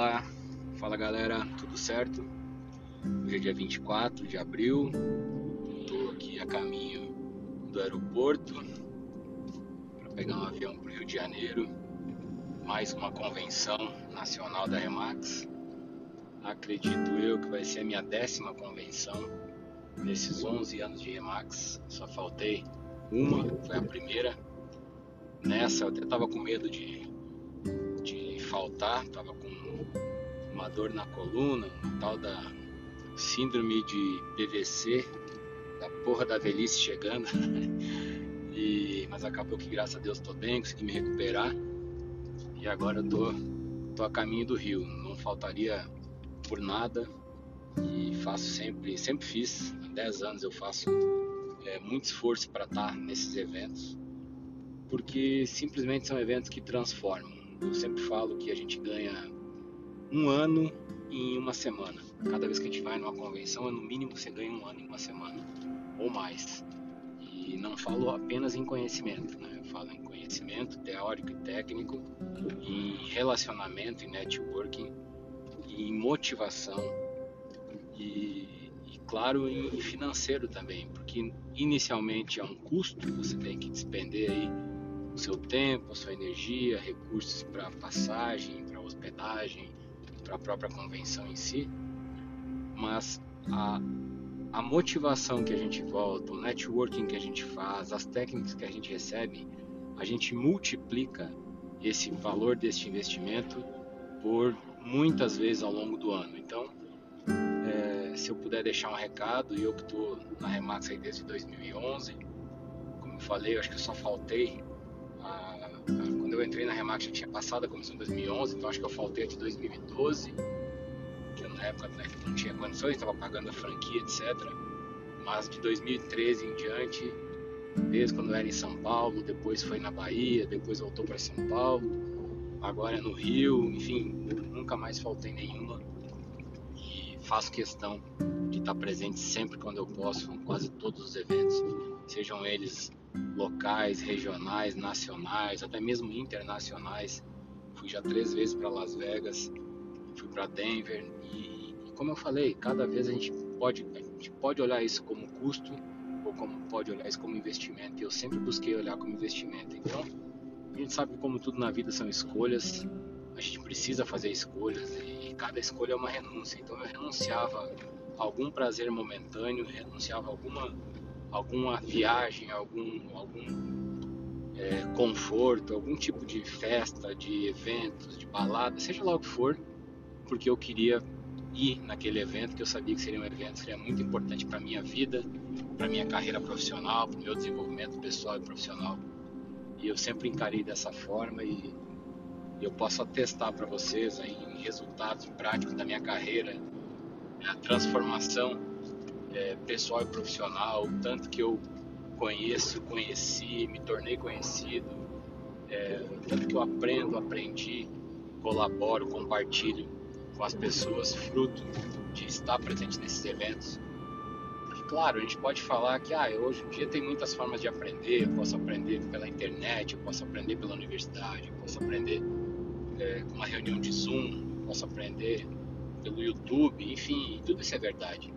Olá, fala galera, tudo certo? Hoje é dia 24 de abril, estou aqui a caminho do aeroporto para pegar um avião para o Rio de Janeiro, mais uma convenção nacional da Remax. Acredito eu que vai ser a minha décima convenção nesses 11 anos de Remax, só faltei uma, foi a primeira. Nessa eu até estava com medo de faltar, tava com uma dor na coluna, tal da síndrome de PVC, da porra da velhice chegando. e, mas acabou que graças a Deus tô bem, consegui me recuperar. E agora eu tô, tô a caminho do Rio. Não faltaria por nada. E faço sempre, sempre fiz, há 10 anos eu faço é, muito esforço para estar nesses eventos, porque simplesmente são eventos que transformam eu sempre falo que a gente ganha um ano em uma semana. Cada vez que a gente vai numa convenção, é no mínimo você ganha um ano em uma semana ou mais. E não falo apenas em conhecimento, né? Eu falo em conhecimento teórico e técnico, em relacionamento, em networking, em motivação e, e claro, em financeiro também, porque inicialmente é um custo, você tem que despender aí seu tempo, sua energia, recursos para passagem, para hospedagem, para a própria convenção em si, mas a, a motivação que a gente volta, o networking que a gente faz, as técnicas que a gente recebe, a gente multiplica esse valor deste investimento por muitas vezes ao longo do ano. Então, é, se eu puder deixar um recado, e eu que estou na Remax aí desde 2011, como eu falei, eu acho que eu só faltei quando eu entrei na Remax já tinha passado a comissão em 2011, então acho que eu faltei de 2012, que na época né, não tinha condições, estava pagando a franquia, etc. Mas de 2013 em diante, desde quando eu era em São Paulo, depois foi na Bahia, depois voltou para São Paulo, agora é no Rio, enfim, nunca mais faltei nenhuma. E faço questão de estar presente sempre quando eu posso, em quase todos os eventos, sejam eles locais, regionais, nacionais, até mesmo internacionais. Fui já três vezes para Las Vegas, fui para Denver e, e, como eu falei, cada vez a gente pode a gente pode olhar isso como custo ou como pode olhar isso como investimento. E eu sempre busquei olhar como investimento. Então, a gente sabe como tudo na vida são escolhas, a gente precisa fazer escolhas e cada escolha é uma renúncia. Então eu renunciava a algum prazer momentâneo, renunciava a alguma alguma viagem, algum, algum é, conforto, algum tipo de festa, de eventos, de balada, seja lá o que for, porque eu queria ir naquele evento que eu sabia que seria um evento que seria muito importante para minha vida, para minha carreira profissional, para o meu desenvolvimento pessoal e profissional. E eu sempre encarei dessa forma e eu posso atestar para vocês aí resultados práticos da minha carreira, a transformação é, pessoal e profissional, tanto que eu conheço, conheci, me tornei conhecido, é, tanto que eu aprendo, aprendi, colaboro, compartilho com as pessoas, fruto de estar presente nesses eventos. Claro, a gente pode falar que ah, hoje em dia tem muitas formas de aprender, eu posso aprender pela internet, eu posso aprender pela universidade, eu posso aprender é, com uma reunião de Zoom, eu posso aprender pelo YouTube, enfim, tudo isso é verdade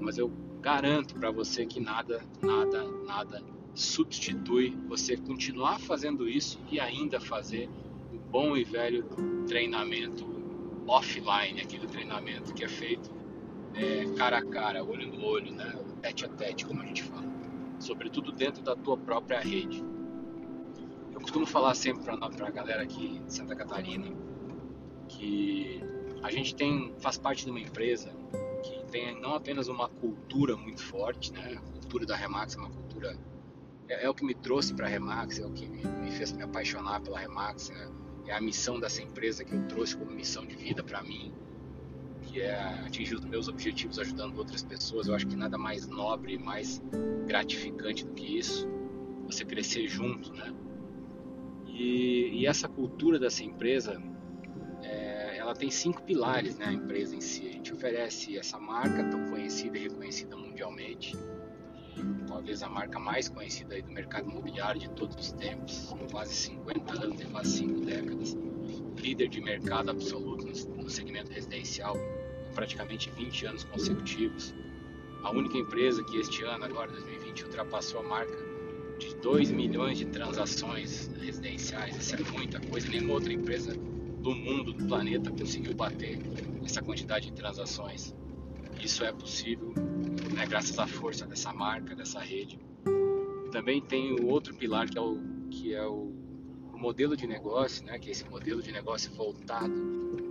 mas eu garanto para você que nada, nada, nada substitui você continuar fazendo isso e ainda fazer o bom e velho treinamento offline, aquele treinamento que é feito é, cara a cara, olho no olho, né? tete a tete, como a gente fala, sobretudo dentro da tua própria rede. Eu costumo falar sempre para a galera aqui de Santa Catarina que a gente tem faz parte de uma empresa tem não apenas uma cultura muito forte, né? A cultura da Remax é uma cultura é, é o que me trouxe para a Remax, é o que me, me, fez me apaixonar pela Remax, é, é, a missão dessa empresa que eu trouxe como missão de vida para mim, que é atingir os meus objetivos ajudando outras pessoas. Eu acho que nada mais nobre, mais gratificante do que isso, você crescer junto, né? E, e essa cultura dessa empresa ela tem cinco pilares, né, a empresa em si. A gente oferece essa marca tão conhecida e reconhecida mundialmente, talvez a marca mais conhecida aí do mercado imobiliário de todos os tempos, com quase 50 anos, quase 5 décadas. líder de mercado absoluto no segmento residencial praticamente 20 anos consecutivos. A única empresa que este ano, agora 2020, ultrapassou a marca de 2 milhões de transações residenciais. Isso é muita coisa, nenhuma outra empresa do mundo, do planeta, conseguiu bater essa quantidade de transações. Isso é possível né, graças à força dessa marca, dessa rede. Também tem o outro pilar que é o, que é o, o modelo de negócio, né, que é esse modelo de negócio voltado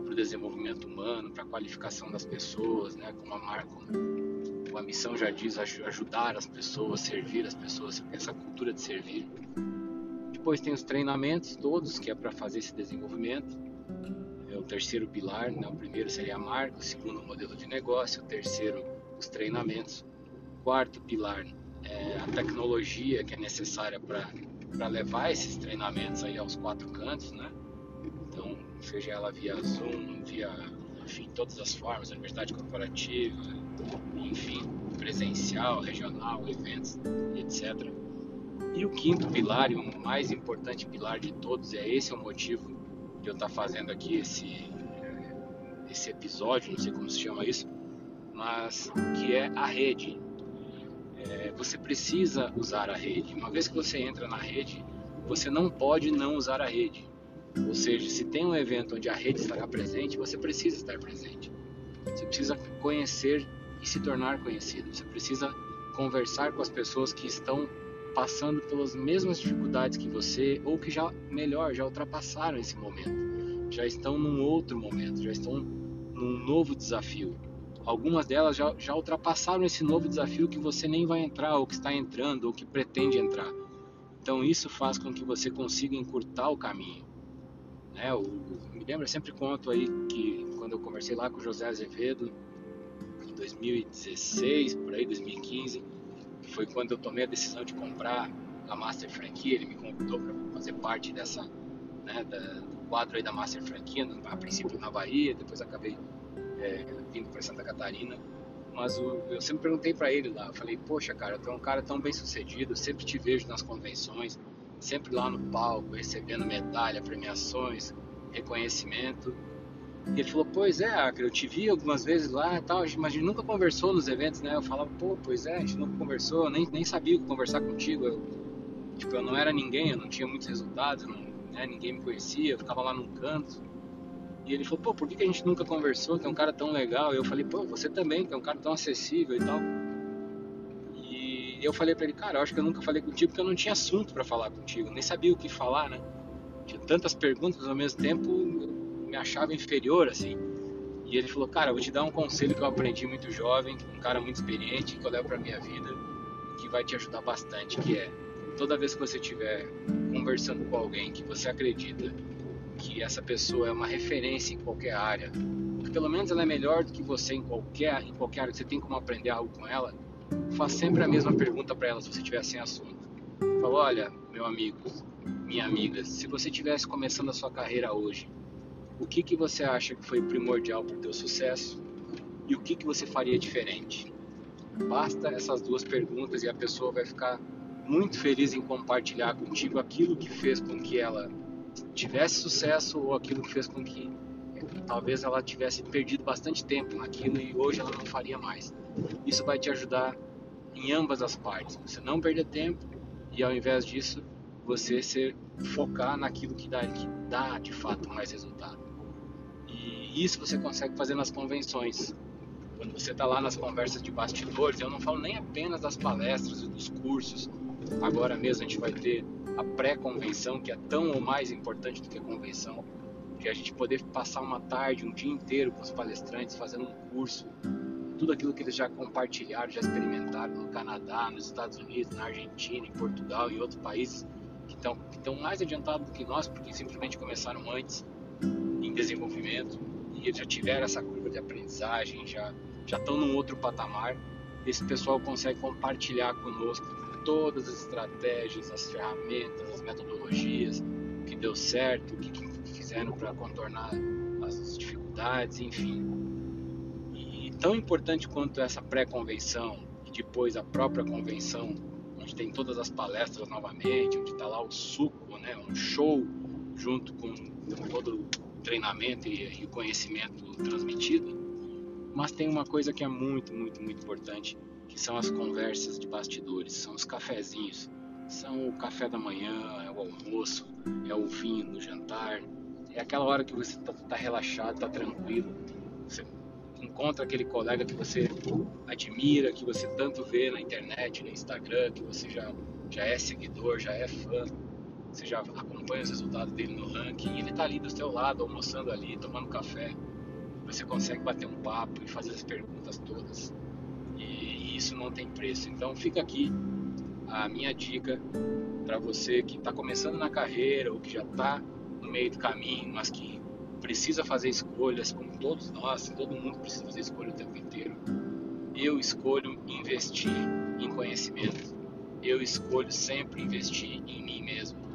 para o desenvolvimento humano, para a qualificação das pessoas, né, como a marca, como a missão já diz, ajudar as pessoas, servir as pessoas, essa cultura de servir. Depois tem os treinamentos todos, que é para fazer esse desenvolvimento. É o terceiro pilar, né? o primeiro seria a marca, o segundo o modelo de negócio, o terceiro os treinamentos. O quarto pilar é a tecnologia que é necessária para levar esses treinamentos aí aos quatro cantos, né? Então, seja ela via Zoom, via, enfim, todas as formas, universidade corporativa, enfim, presencial, regional, eventos, etc. E o quinto pilar, e o mais importante pilar de todos, é esse é o motivo de eu estar fazendo aqui esse, esse episódio, não sei como se chama isso, mas que é a rede. É, você precisa usar a rede. Uma vez que você entra na rede, você não pode não usar a rede. Ou seja, se tem um evento onde a rede estará presente, você precisa estar presente. Você precisa conhecer e se tornar conhecido. Você precisa conversar com as pessoas que estão passando pelas mesmas dificuldades que você ou que já melhor já ultrapassaram esse momento, já estão num outro momento, já estão num novo desafio algumas delas já, já ultrapassaram esse novo desafio que você nem vai entrar, ou que está entrando, ou que pretende entrar. Então isso faz com que você consiga encurtar o caminho. Né? O, me lembro, eu sempre conto aí que quando eu conversei lá com o José Azevedo, em 2016, por aí, 2015, foi quando eu tomei a decisão de comprar a Master Franquia, ele me convidou para fazer parte dessa, né, da, do quadro aí da Master Franquia, a princípio na Bahia, depois acabei é, vindo para Santa Catarina. Mas o, eu sempre perguntei para ele lá, eu falei, poxa cara, tu é um cara tão bem sucedido, sempre te vejo nas convenções, sempre lá no palco, recebendo medalha, premiações, reconhecimento. Ele falou, pois é, Acre, eu te vi algumas vezes lá e tal, mas a gente nunca conversou nos eventos, né? Eu falava, pô, pois é, a gente nunca conversou, nem, nem sabia o que conversar contigo. Eu, tipo, eu não era ninguém, eu não tinha muitos resultados, não, né, ninguém me conhecia, eu ficava lá num canto. E ele falou, pô, por que, a gente nunca conversou? Que é um cara tão legal. E eu falei, pô, você também, que é um cara tão acessível e tal. E eu falei para ele, cara, eu acho que eu nunca falei contigo porque eu não tinha assunto para falar contigo, nem sabia o que falar, né? Tinha tantas perguntas ao mesmo tempo, me achava inferior, assim. E ele falou, cara, eu vou te dar um conselho que eu aprendi muito jovem, um cara muito experiente, que eu levo pra minha vida, que vai te ajudar bastante, que é, toda vez que você estiver conversando com alguém que você acredita que essa pessoa é uma referência em qualquer área, ou que pelo menos ela é melhor do que você em qualquer, em qualquer área que você tem como aprender algo com ela, faz sempre a mesma pergunta para ela se você tiver sem assunto. Fala, olha, meu amigo, minha amiga, se você tivesse começando a sua carreira hoje, o que, que você acha que foi primordial para o teu sucesso e o que, que você faria diferente? Basta essas duas perguntas e a pessoa vai ficar muito feliz em compartilhar contigo aquilo que fez com que ela tivesse sucesso ou aquilo que fez com que talvez ela tivesse perdido bastante tempo naquilo e hoje ela não faria mais. Isso vai te ajudar em ambas as partes. Você não perder tempo e ao invés disso você se focar naquilo que dá, que dá de fato mais resultado. E isso você consegue fazer nas convenções. Quando você está lá nas conversas de bastidores, eu não falo nem apenas das palestras e dos cursos. Agora mesmo a gente vai ter a pré-convenção, que é tão ou mais importante do que a convenção, de a gente poder passar uma tarde, um dia inteiro com os palestrantes fazendo um curso, tudo aquilo que eles já compartilharam, já experimentaram no Canadá, nos Estados Unidos, na Argentina, em Portugal e outros países que que estão mais adiantados do que nós, porque simplesmente começaram antes em desenvolvimento e eles já tiveram essa curva de aprendizagem, já, já estão num outro patamar. Esse pessoal consegue compartilhar conosco todas as estratégias, as ferramentas, as metodologias, o que deu certo, o que, que fizeram para contornar as dificuldades, enfim. E tão importante quanto essa pré-convenção e depois a própria convenção, onde tem todas as palestras novamente, onde está lá o suco, né, um show junto com todo treinamento e, e conhecimento transmitido, mas tem uma coisa que é muito, muito, muito importante, que são as conversas de bastidores, são os cafezinhos, são o café da manhã, é o almoço, é o vinho no jantar, é aquela hora que você está tá relaxado, está tranquilo, você encontra aquele colega que você admira, que você tanto vê na internet, no Instagram, que você já, já é seguidor, já é fã, você já acompanha os resultados dele no ranking, ele está ali do seu lado, almoçando ali, tomando café. Você consegue bater um papo e fazer as perguntas todas. E, e isso não tem preço. Então fica aqui a minha dica para você que está começando na carreira ou que já está no meio do caminho, mas que precisa fazer escolhas, como todos nós, todo mundo precisa fazer escolha o tempo inteiro. Eu escolho investir em conhecimento. Eu escolho sempre investir em mim mesmo.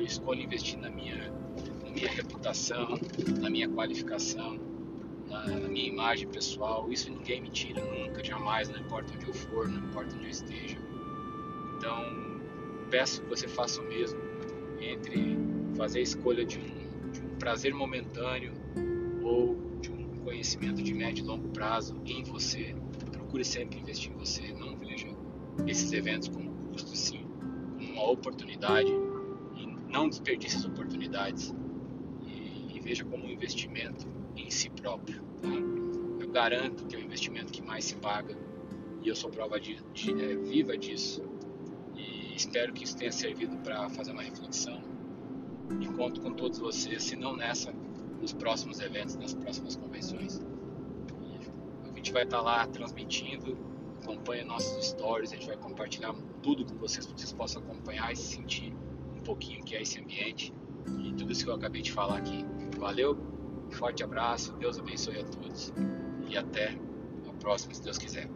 Eu escolho investir na minha, na minha reputação, na minha qualificação, na, na minha imagem pessoal. Isso ninguém me tira nunca, jamais, não importa onde eu for, não importa onde eu esteja. Então, peço que você faça o mesmo entre fazer a escolha de um, de um prazer momentâneo ou de um conhecimento de médio e longo prazo em você. Procure sempre investir em você. Não veja esses eventos como custo, sim, como uma oportunidade não desperdice as oportunidades e, e veja como um investimento em si próprio. Tá? Eu garanto que é o investimento que mais se paga e eu sou prova de, de é, viva disso. E espero que isso tenha servido para fazer uma reflexão e conto com todos vocês, se não nessa, nos próximos eventos, nas próximas convenções. A gente vai estar lá transmitindo, acompanha nossos stories, a gente vai compartilhar tudo com vocês, para que vocês possam acompanhar e sentir um pouquinho que é esse ambiente e tudo isso que eu acabei de falar aqui. Valeu, forte abraço, Deus abençoe a todos e até a próxima, se Deus quiser.